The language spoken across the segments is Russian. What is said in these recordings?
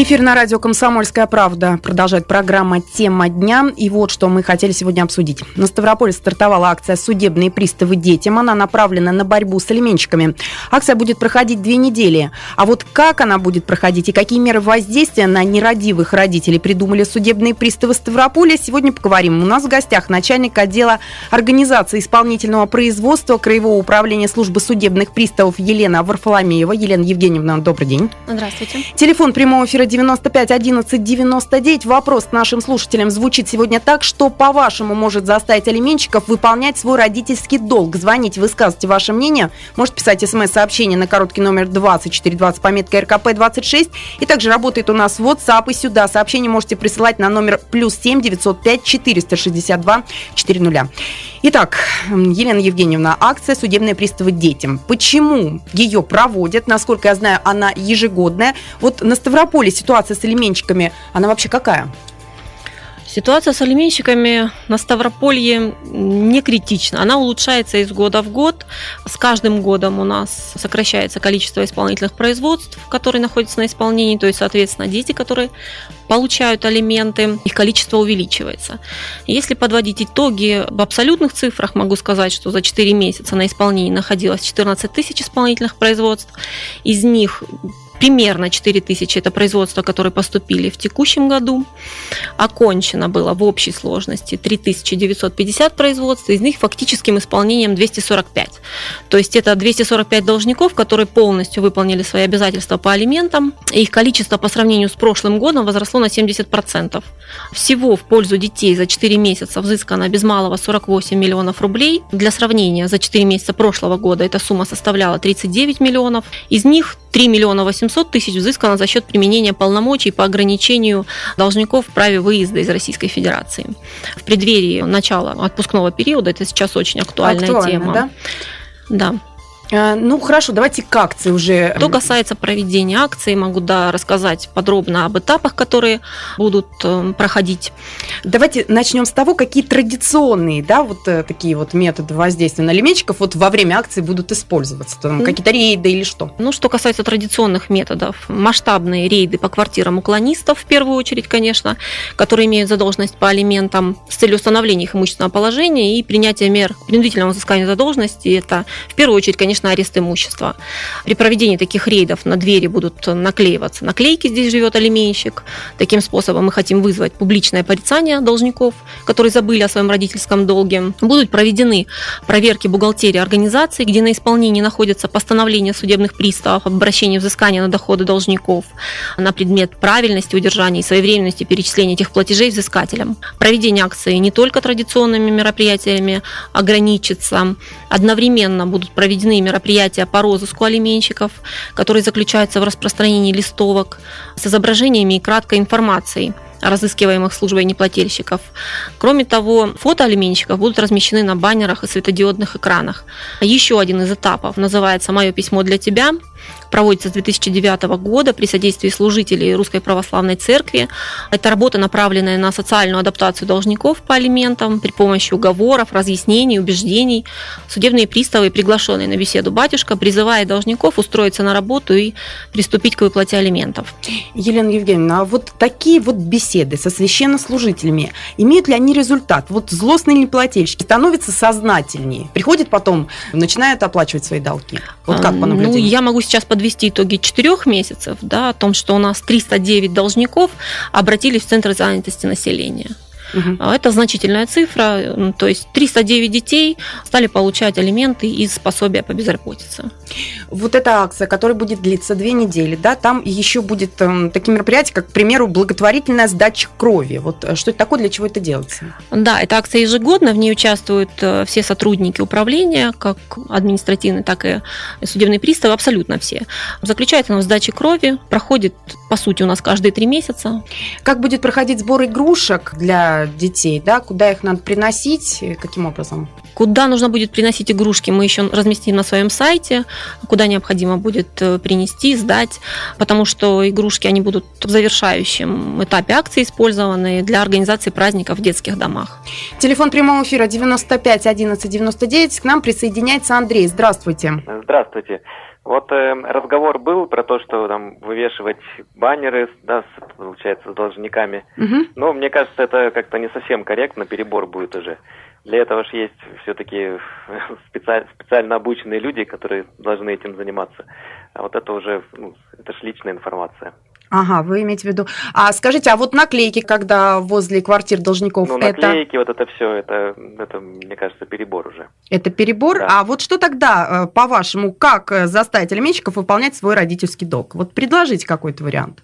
Эфир на радио «Комсомольская правда» продолжает программа «Тема дня». И вот что мы хотели сегодня обсудить. На Ставрополе стартовала акция «Судебные приставы детям». Она направлена на борьбу с алименщиками. Акция будет проходить две недели. А вот как она будет проходить и какие меры воздействия на нерадивых родителей придумали судебные приставы Ставрополя, сегодня поговорим. У нас в гостях начальник отдела организации исполнительного производства Краевого управления службы судебных приставов Елена Варфоломеева. Елена Евгеньевна, добрый день. Здравствуйте. Телефон прямого эфира 95 11 99. Вопрос нашим слушателям звучит сегодня так, что, по-вашему, может заставить алименщиков выполнять свой родительский долг? Звоните, высказывайте ваше мнение. Можете писать смс-сообщение на короткий номер 2420, пометка РКП 26. И также работает у нас WhatsApp и сюда. Сообщение можете присылать на номер плюс 7 905 462 400. Итак, Елена Евгеньевна, акция «Судебные приставы детям». Почему ее проводят? Насколько я знаю, она ежегодная. Вот на Ставрополе ситуация с элеменщиками, она вообще какая? Ситуация с алименщиками на Ставрополье не критична. Она улучшается из года в год. С каждым годом у нас сокращается количество исполнительных производств, которые находятся на исполнении, то есть, соответственно, дети, которые получают алименты, их количество увеличивается. Если подводить итоги в абсолютных цифрах, могу сказать, что за 4 месяца на исполнении находилось 14 тысяч исполнительных производств. Из них примерно 4 тысячи – это производства, которые поступили в текущем году. Окончено было в общей сложности 3950 производств, из них фактическим исполнением 245. То есть это 245 должников, которые полностью выполнили свои обязательства по алиментам. Их количество по сравнению с прошлым годом возросло на 70%. Всего в пользу детей за 4 месяца взыскано без малого 48 миллионов рублей. Для сравнения, за 4 месяца прошлого года эта сумма составляла 39 миллионов. Из них 3 миллиона 800 тысяч взыскано за счет применения полномочий по ограничению должников в праве выезда из Российской Федерации. В преддверии начала отпускного периода это сейчас очень актуальная Актуально, тема. да? Да. А, Ну, хорошо, давайте к акции уже. Что касается проведения акции, могу да, рассказать подробно об этапах, которые будут э, проходить. Давайте начнем с того, какие традиционные, да, вот э, такие вот методы воздействия на алименщиков вот во время акции будут использоваться. Там какие-то рейды или что? Ну, что касается традиционных методов, масштабные рейды по квартирам уклонистов, в первую очередь, конечно, которые имеют задолженность по алиментам с целью установления их имущественного положения и принятия мер принудительного взыскания задолженности. Это, в первую очередь, конечно, арест имущества. При проведении таких рейдов на двери будут наклеиваться наклейки «Здесь живет алименщик». Таким способом мы хотим вызвать публичное порицание должников, которые забыли о своем родительском долге. Будут проведены проверки бухгалтерии организации, где на исполнении находятся постановления судебных приставов об обращении взыскания на доходы должников на предмет правильности удержания и своевременности перечисления этих платежей взыскателям. Проведение акции не только традиционными мероприятиями ограничится. Одновременно будут проведены мероприятия по розыску алименщиков, которые заключаются в распространении листовок с изображениями и краткой информацией разыскиваемых службой неплательщиков. Кроме того, фото алименщиков будут размещены на баннерах и светодиодных экранах. Еще один из этапов называется «Мое письмо для тебя». Проводится с 2009 года при содействии служителей Русской Православной Церкви. Это работа, направленная на социальную адаптацию должников по алиментам при помощи уговоров, разъяснений, убеждений. Судебные приставы, приглашенные на беседу батюшка, призывая должников устроиться на работу и приступить к выплате алиментов. Елена Евгеньевна, а вот такие вот беседы со священнослужителями, имеют ли они результат? Вот злостные неплательщики становятся сознательнее, приходят потом, начинают оплачивать свои долги. Вот как по Ну, наблюдению? я могу сейчас подвести итоги четырех месяцев, да, о том, что у нас 309 должников обратились в Центр занятости населения. А Это значительная цифра, то есть 309 детей стали получать алименты из пособия по безработице. Вот эта акция, которая будет длиться две недели, да, там еще будет эм, такие мероприятия, как, к примеру, благотворительная сдача крови. Вот э, что это такое, для чего это делается? Да, эта акция ежегодно, в ней участвуют э, все сотрудники управления, как административные, так и судебные приставы, абсолютно все. Заключается она в сдаче крови, проходит, по сути, у нас каждые три месяца. Как будет проходить сбор игрушек для детей, да, куда их надо приносить, каким образом? Куда нужно будет приносить игрушки, мы еще разместим на своем сайте, куда необходимо будет э, принести, сдать, потому что игрушки, они будут в завершающем этапе акции использованы для организации праздников в детских домах. Телефон прямого эфира 95 11 99. К нам присоединяется Андрей. Здравствуйте. Здравствуйте. Вот э, разговор был про то, что там вывешивать баннеры, да, с, получается, с должниками. Угу. Но мне кажется, это как-то не совсем корректно, перебор будет уже. Для этого же есть все-таки специаль, специально обученные люди, которые должны этим заниматься. А вот это уже, ну, это же личная информация. Ага, вы имеете в виду. А скажите, а вот наклейки, когда возле квартир должников, Ну, это, наклейки, вот это все, это, это, мне кажется, перебор уже. это перебор? Да. А вот что тогда, э, по-вашему, как э, заставить алименщиков выполнять свой родительский долг? Вот предложите какой-то вариант.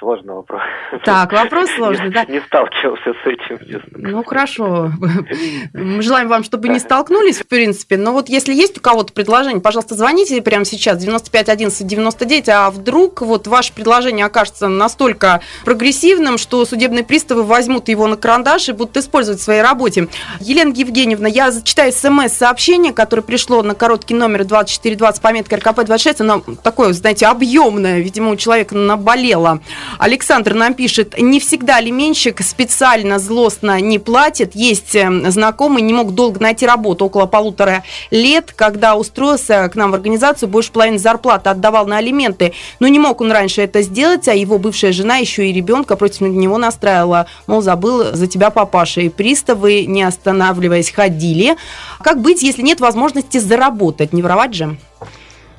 Сложный вопрос. Так, вопрос сложный, да? Не сталкивался с этим, честно. Ну, хорошо. Мы желаем вам, чтобы не столкнулись, в принципе. Но вот если есть у кого-то предложение, пожалуйста, звоните прямо сейчас, 95 11 99, а вдруг вот ваше предложение окажется настолько прогрессивным, что судебные приставы возьмут его на карандаш и будут использовать в своей работе. Елена Евгеньевна, я зачитаю смс-сообщение, которое пришло на короткий номер 2420, пометка РКП-26, оно такое, знаете, объемное, видимо, у человека наболело. Александр нам пишет, не всегда алименщик специально злостно не платит. Есть э, знакомый, не мог долго найти работу, около полутора лет, когда устроился к нам в организацию, больше половины зарплаты отдавал на алименты. Но не мог он раньше это сделать, а его бывшая жена еще и ребенка против него настраивала. Мол, забыл за тебя папаша. И приставы, не останавливаясь, ходили. Как быть, если нет возможности заработать? Не воровать же?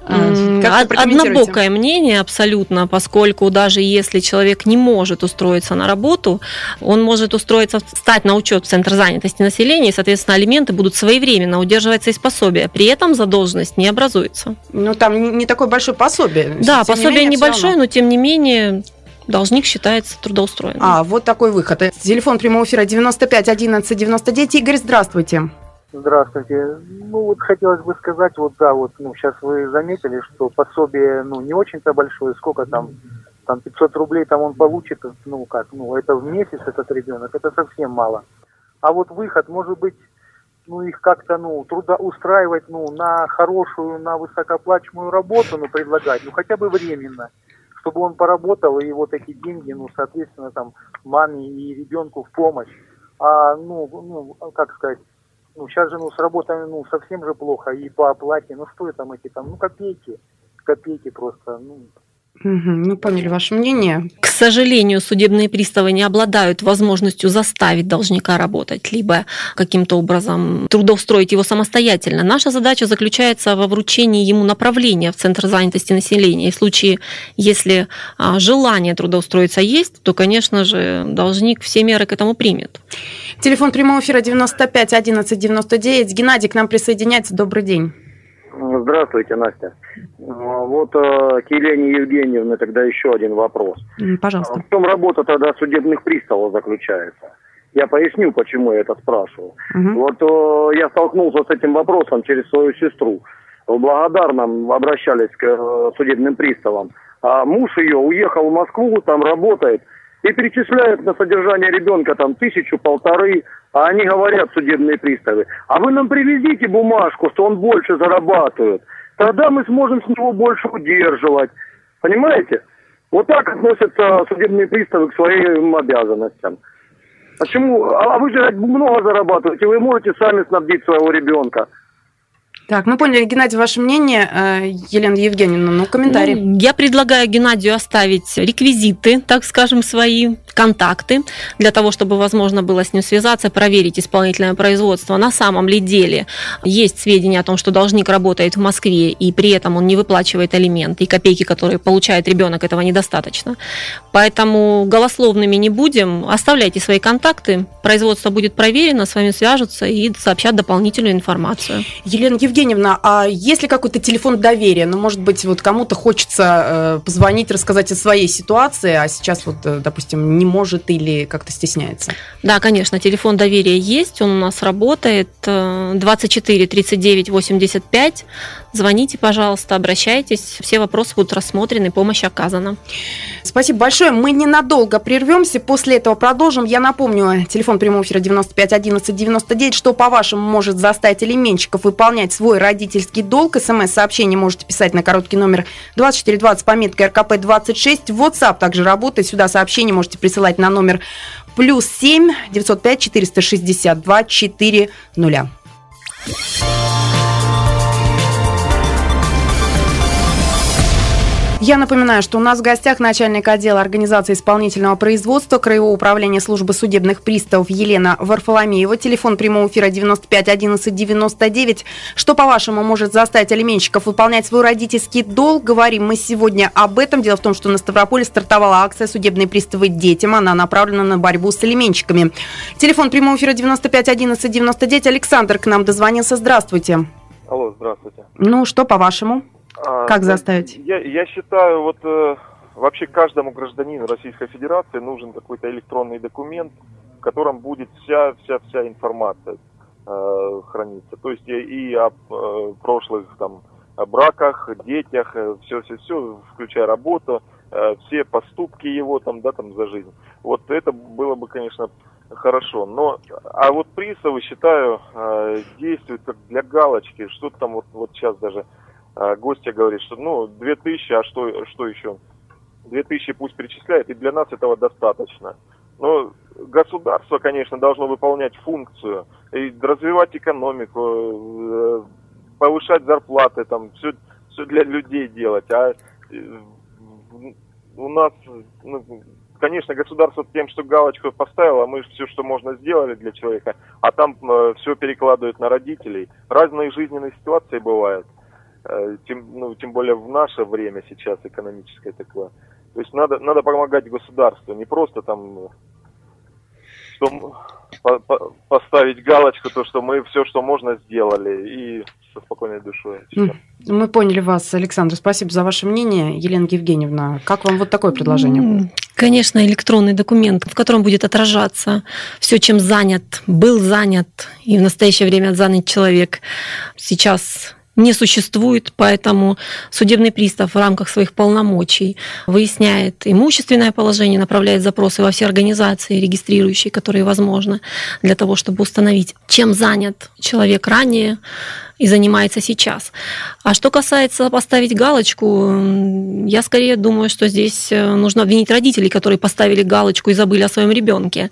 А, как? Однобокое мнение абсолютно, поскольку даже если человек не может устроиться на работу, он может устроиться, стать на учет в Центр занятости населения, и, соответственно, алименты будут своевременно удерживаться из пособия. При этом задолженность не образуется. Ну, там не- не такое большое пособие. Да, Тем не пособие менее, всё небольшое, но тем не менее должник считается трудоустроенным. А, вот такой выход. Телефон прямого эфира 95 11 99. Игорь, здравствуйте. Здравствуйте. Ну вот хотелось бы сказать, вот да, вот ну сейчас вы заметили, что пособие ну не очень-то большое, сколько там, там 500 рублей там он получит, ну как, ну это в месяц этот ребенок, это совсем мало. А вот выход, может быть, ну их как-то ну трудоустраивать ну на хорошую, на высокооплачиваемую работу, ну предлагать, ну хотя бы временно, чтобы он поработал и вот эти деньги, ну соответственно там маме и ребенку в помощь. А ну, ну как сказать, ну, сейчас же, ну, с работами, ну, совсем же плохо, и по оплате, ну, что там эти там, ну, копейки, копейки просто, ну, ну, поняли ваше мнение. К сожалению, судебные приставы не обладают возможностью заставить должника работать, либо каким-то образом трудоустроить его самостоятельно. Наша задача заключается во вручении ему направления в Центр занятости населения. И в случае, если а, желание трудоустроиться есть, то, конечно же, должник все меры к этому примет. Телефон прямого эфира 95 11 99. Геннадий к нам присоединяется. Добрый день. Здравствуйте, Настя. А, Вот э, к Елене Евгеньевне тогда еще один вопрос. М, А Пожалуйста. В чем работа тогда судебных приставов заключается? Я поясню, почему я это спрашиваю. Мгм. Вот э, я столкнулся с этим вопросом через свою сестру. В Благодарном обращались к э, судебным приставам. А муж ее уехал в Москву, там работает, и перечисляет на содержание ребенка там тысячу, полторы, а они говорят, судебные приставы, а вы нам привезите бумажку, что он больше зарабатывает. Тогда мы сможем с него больше удерживать. Понимаете? Вот так относятся судебные приставы к своим обязанностям. Почему? А вы же много зарабатываете, вы можете сами снабдить своего ребенка. Так, мы поняли, Геннадий, ваше мнение. Э, Елена Евгеньевна, ну, комментарий. Ну, я предлагаю Геннадию оставить реквизиты, так скажем, свои контакты, для того, чтобы возможно было с ним связаться, проверить исполнительное производство. На самом ли деле есть сведения о том, что должник работает в Москве, и при этом он не выплачивает алименты, и копейки, которые получает ребенок, этого недостаточно. Поэтому голословными не будем. Оставляйте свои контакты, производство будет проверено, с вами свяжутся и сообщат дополнительную информацию. Елена Евгеньевна, а есть ли какой-то телефон доверия? Ну, может быть, вот кому-то хочется э, позвонить, рассказать о своей ситуации, а сейчас вот, э, допустим, не может или как-то стесняется? Да, конечно, телефон доверия есть, он у нас работает 24 39 85. Звоните, пожалуйста, обращайтесь, все вопросы будут рассмотрены, помощь оказана. Спасибо большое. Мы ненадолго прервемся, после этого продолжим. Я напомню, телефон прямого эфира 95 11 99. Что, по-вашему, может заставить алименщиков выполнять свой родительский долг? СМС-сообщение можете писать на короткий номер 2420 пометка РКП 26. WhatsApp также работает. Сюда сообщение можете присылать на номер плюс 7 905 462 400. Я напоминаю, что у нас в гостях начальник отдела организации исполнительного производства Краевого управления службы судебных приставов Елена Варфоломеева. Телефон прямого эфира 95 11 99. Что, по-вашему, может заставить алименщиков выполнять свой родительский долг? Говорим мы сегодня об этом. Дело в том, что на Ставрополе стартовала акция «Судебные приставы детям». Она направлена на борьбу с алименщиками. Телефон прямого эфира 95 11 99. Александр к нам дозвонился. Здравствуйте. Алло, здравствуйте. Ну, что, по-вашему? А, Как заставить? Я, я считаю, вот э, вообще каждому гражданину Российской Федерации нужен какой-то электронный документ, в котором будет вся вся вся информация э, храниться. То есть и, о э, прошлых там о браках, детях, все все все, включая работу, э, все поступки его там, да, там за жизнь. Вот это было бы, конечно, хорошо. Но, а вот приставы, считаю, э, действуют как для галочки. Что-то там вот, вот сейчас даже а гостья говорит, что ну, 2000, а что, что еще? 2000 пусть перечисляет, и для нас этого достаточно. Но государство, конечно, должно выполнять функцию, и развивать экономику, э, повышать зарплаты, там, все, все для людей делать. А э, у нас, ну, конечно, государство тем, что галочку поставило, мы все, что можно, сделали для человека, а там э, все перекладывают на родителей. Разные жизненные ситуации бывают. Э, тем, ну, тем более в наше время сейчас экономическое такое. То есть надо, надо помогать государству, не просто там что, по, по, поставить галочку, то, что мы все, что можно, сделали, и со спокойной душой. Мы поняли вас, Александр. Спасибо за ваше мнение. Елена Евгеньевна, как вам вот такое предложение? Конечно, электронный документ, в котором будет отражаться все, чем занят, был занят и в настоящее время занят человек. Сейчас не существует, поэтому судебный пристав в рамках своих полномочий выясняет имущественное положение, направляет запросы во все организации, регистрирующие, которые возможно, для того, чтобы установить, чем занят человек ранее, и занимается сейчас. А что касается поставить галочку, я скорее думаю, что здесь э, нужно обвинить родителей, которые поставили галочку и забыли о своем ребенке.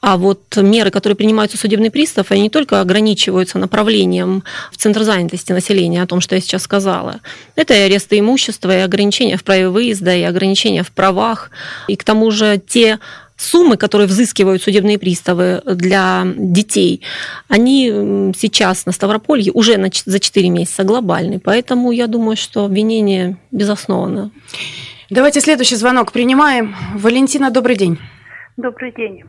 А вот меры, которые принимаются судебный пристав, они не только ограничиваются направлением в центр занятости населения, о том, что я сейчас сказала. Это и аресты имущества, и ограничения в праве выезда, и ограничения в правах. И к тому же те суммы, которые взыскивают судебные приставы для детей, они сейчас на Ставрополье уже на, за 4 месяца глобальны. Поэтому я думаю, что обвинение безосновано. Давайте следующий звонок принимаем. Валентина, добрый день. Добрый день.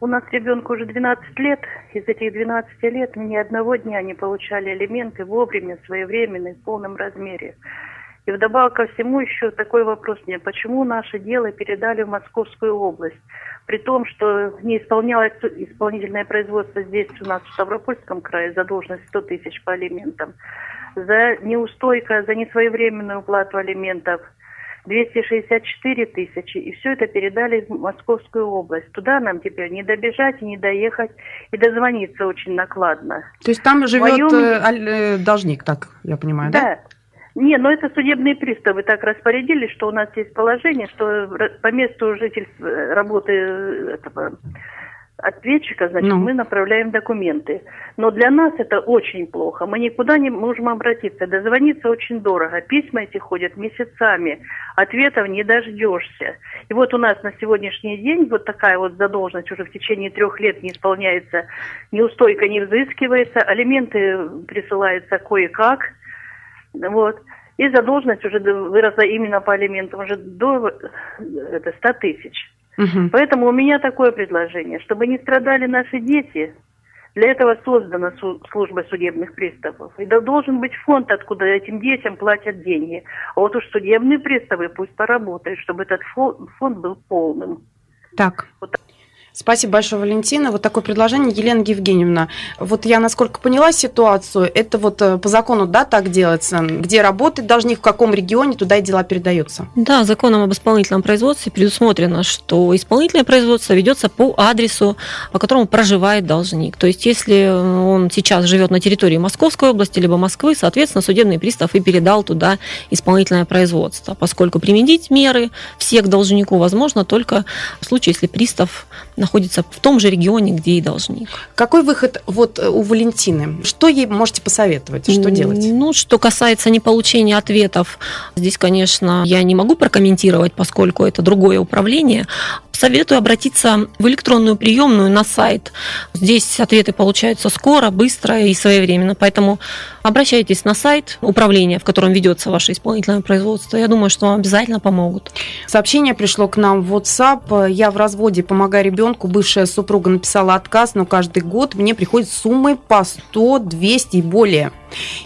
У нас ребенку уже 12 лет. Из этих 12 лет ни одного дня не получали алименты вовремя, своевременно и в полном размере. И вдобавок ко всему еще такой вопрос мне, почему наше дело передали в Московскую область, при том, что не исполнялось исполнительное производство здесь у нас в Ставропольском крае, задолженность 100 тысяч по алиментам, за неустойка, за несвоевременную уплату алиментов 264 тысячи, и все это передали в Московскую область. Туда нам теперь не добежать, не доехать, и дозвониться очень накладно. То есть там живет моем... Э, должник, так я понимаю, да? Да, не, но это судебные приставы так распорядились, что у нас есть положение, что по месту жительства э, работы э, этого ответчика, значит, ну. мы направляем документы. Но для нас это очень плохо. Мы никуда не можем обратиться. Дозвониться очень дорого. Письма эти ходят месяцами. Ответов не дождешься. И вот у нас на сегодняшний день вот такая вот задолженность уже в течение трех лет не исполняется, неустойка не взыскивается, алименты присылаются кое-как – вот. И задолженность уже выросла именно по алиментам уже до это, 100 тысяч. Угу. Поэтому у меня такое предложение, чтобы не страдали наши дети, для этого создана служба судебных приставов. И должен быть фонд, откуда этим детям платят деньги. А вот уж судебные приставы пусть поработают, чтобы этот фонд был полным. Так. Вот Спасибо большое, Валентина. Вот такое предложение, Елена Евгеньевна. Вот я, насколько поняла ситуацию, это вот э, по закону, да, так делается? Где работает должник, в каком регионе, туда и дела передаются? Да, законом об исполнительном производстве предусмотрено, что исполнительное производство ведется по адресу, по которому проживает должник. То есть, если он сейчас живет на территории Московской области либо Москвы, соответственно, судебный пристав и передал туда исполнительное производство, поскольку применить меры всех должнику возможно только в случае, если пристав находится в том же регионе, где и должник. Какой выход вот у Валентины? Что ей можете посоветовать? Что делать? Ну, что касается неполучения ответов, здесь, конечно, я не могу прокомментировать, поскольку это другое управление. Советую обратиться в электронную приемную на сайт. Здесь ответы получаются скоро, быстро и своевременно. Поэтому обращайтесь на сайт управления, в котором ведется ваше исполнительное производство. Я думаю, что вам обязательно помогут. Сообщение пришло к нам в WhatsApp. Я в разводе, помогаю ребенку. Бывшая супруга написала отказ, но каждый год мне приходит суммы по 100, 200 и более.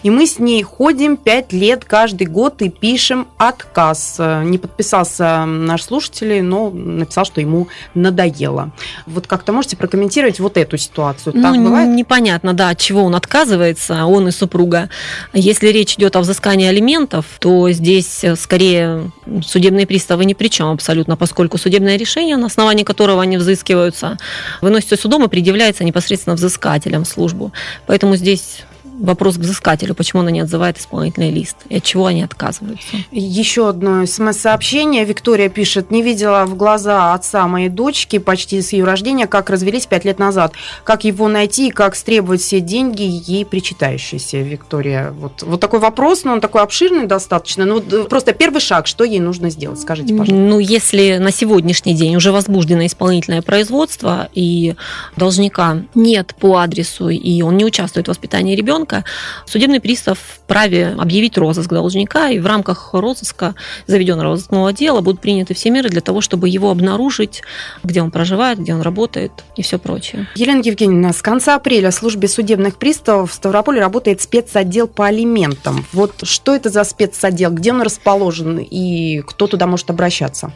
И мы с ней ходим 5 лет каждый год и пишем отказ. Не подписался наш слушатель, но написал, что ему надоело. Вот как-то можете прокомментировать вот эту ситуацию? Так ну, бывает? непонятно, да, от чего он отказывается, он и супруга. Если речь идет о взыскании алиментов, то здесь скорее судебные приставы ни при чем абсолютно, поскольку судебное решение, на основании которого они взыскиваются, выносится судом и предъявляется непосредственно взыскателям службу. Поэтому здесь вопрос к взыскателю, почему она не отзывает исполнительный лист и от чего они отказываются. Еще одно смс-сообщение. Виктория пишет, не видела в глаза отца моей дочки почти с ее рождения, как развелись пять лет назад. Как его найти и как стребовать все деньги ей причитающиеся, Виктория? Вот, вот такой вопрос, но он такой обширный достаточно. Ну, просто первый шаг, что ей нужно сделать? Скажите, пожалуйста. Ну, если на сегодняшний день уже возбуждено исполнительное производство и должника нет по адресу, и он не участвует в воспитании ребенка, ребенка, судебный пристав вправе объявить розыск должника, и в рамках розыска заведенного розыскного дела будут приняты все меры для того, чтобы его обнаружить, где он проживает, где он работает и все прочее. Елена Евгеньевна, с конца апреля в службе судебных приставов в Ставрополе работает спецотдел по алиментам. Вот что это за спецотдел, где он расположен и кто туда может обращаться?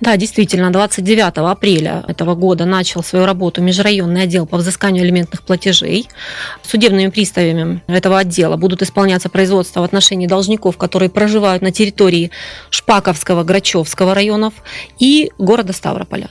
Да, действительно, 29 апреля этого года начал свою работу межрайонный отдел по взысканию алиментных платежей. Судебными приставами этого отдела будут исполняться производства в отношении должников, которые проживают на территории Шпаковского, Грачевского районов и города Ставрополя.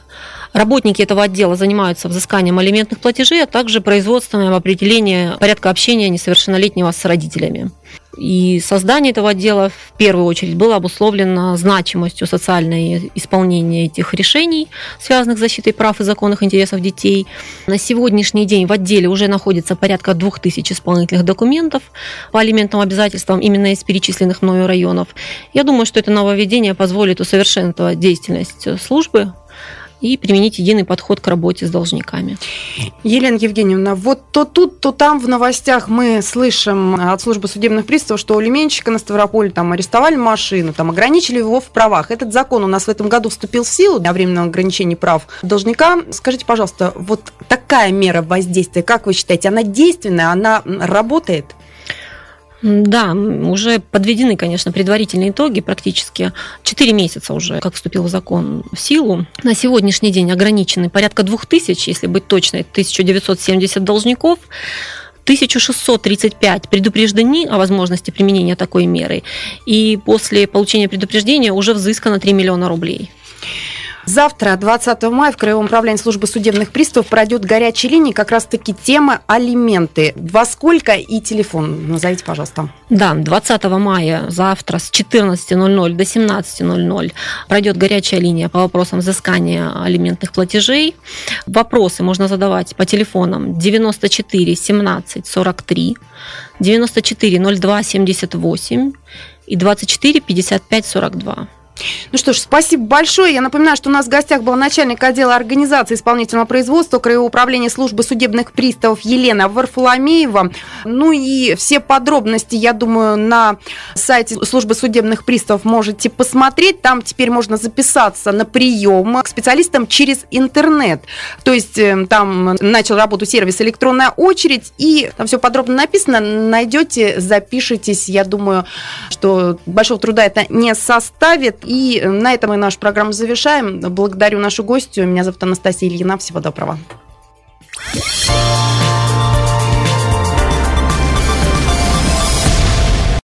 Работники этого отдела занимаются взысканием алиментных платежей, а также производством определения порядка общения несовершеннолетнего с родителями. И создание этого отдела в первую очередь было обусловлено значимостью социального исполнения этих решений, связанных с защитой прав и законных интересов детей. На сегодняшний день в отделе уже находится порядка 2000 исполнительных документов по алиментным обязательствам именно из перечисленных мною районов. Я думаю, что это нововведение позволит усовершенствовать деятельность службы и применить единый подход к работе с должниками. Елена Евгеньевна, вот то тут, то там в новостях мы слышим от службы судебных приставов, что у лименщика на Ставрополе там арестовали машину, там ограничили его в правах. Этот закон у нас в этом году вступил в силу о временном ограничении прав должника. Скажите, пожалуйста, вот такая мера воздействия, как вы считаете, она действенная, она работает? Да, уже подведены, конечно, предварительные итоги практически. Четыре месяца уже, как вступил закон в силу. На сегодняшний день ограничены порядка двух тысяч, если быть точной, 1970 должников. 1635 предупреждены о возможности применения такой меры. И после получения предупреждения уже взыскано 3 миллиона рублей. Завтра, 20 мая, в Краевом управлении службы судебных приставов пройдет горячая линия, как раз-таки тема алименты. Во сколько и телефон? Назовите, пожалуйста. Да, 20 мая, завтра с 14.00 до 17.00 пройдет горячая линия по вопросам взыскания алиментных платежей. Вопросы можно задавать по телефонам 94 17 43, 94 02 78 и 24 55 42. Ну что ж, спасибо большое. Я напоминаю, что у нас в гостях был начальник отдела организации исполнительного производства Краевого управления службы судебных приставов Елена Варфоломеева. Ну и все подробности, я думаю, на сайте службы судебных приставов можете посмотреть. Там теперь можно записаться на прием к специалистам через интернет. То есть э, там начал работу сервис «Электронная очередь», и там все подробно написано. Найдете, запишитесь. Я думаю, что большого труда это не составит. И на этом мы нашу программу завершаем. Благодарю нашу гостью. Меня зовут Анастасия Ильина. Всего доброго.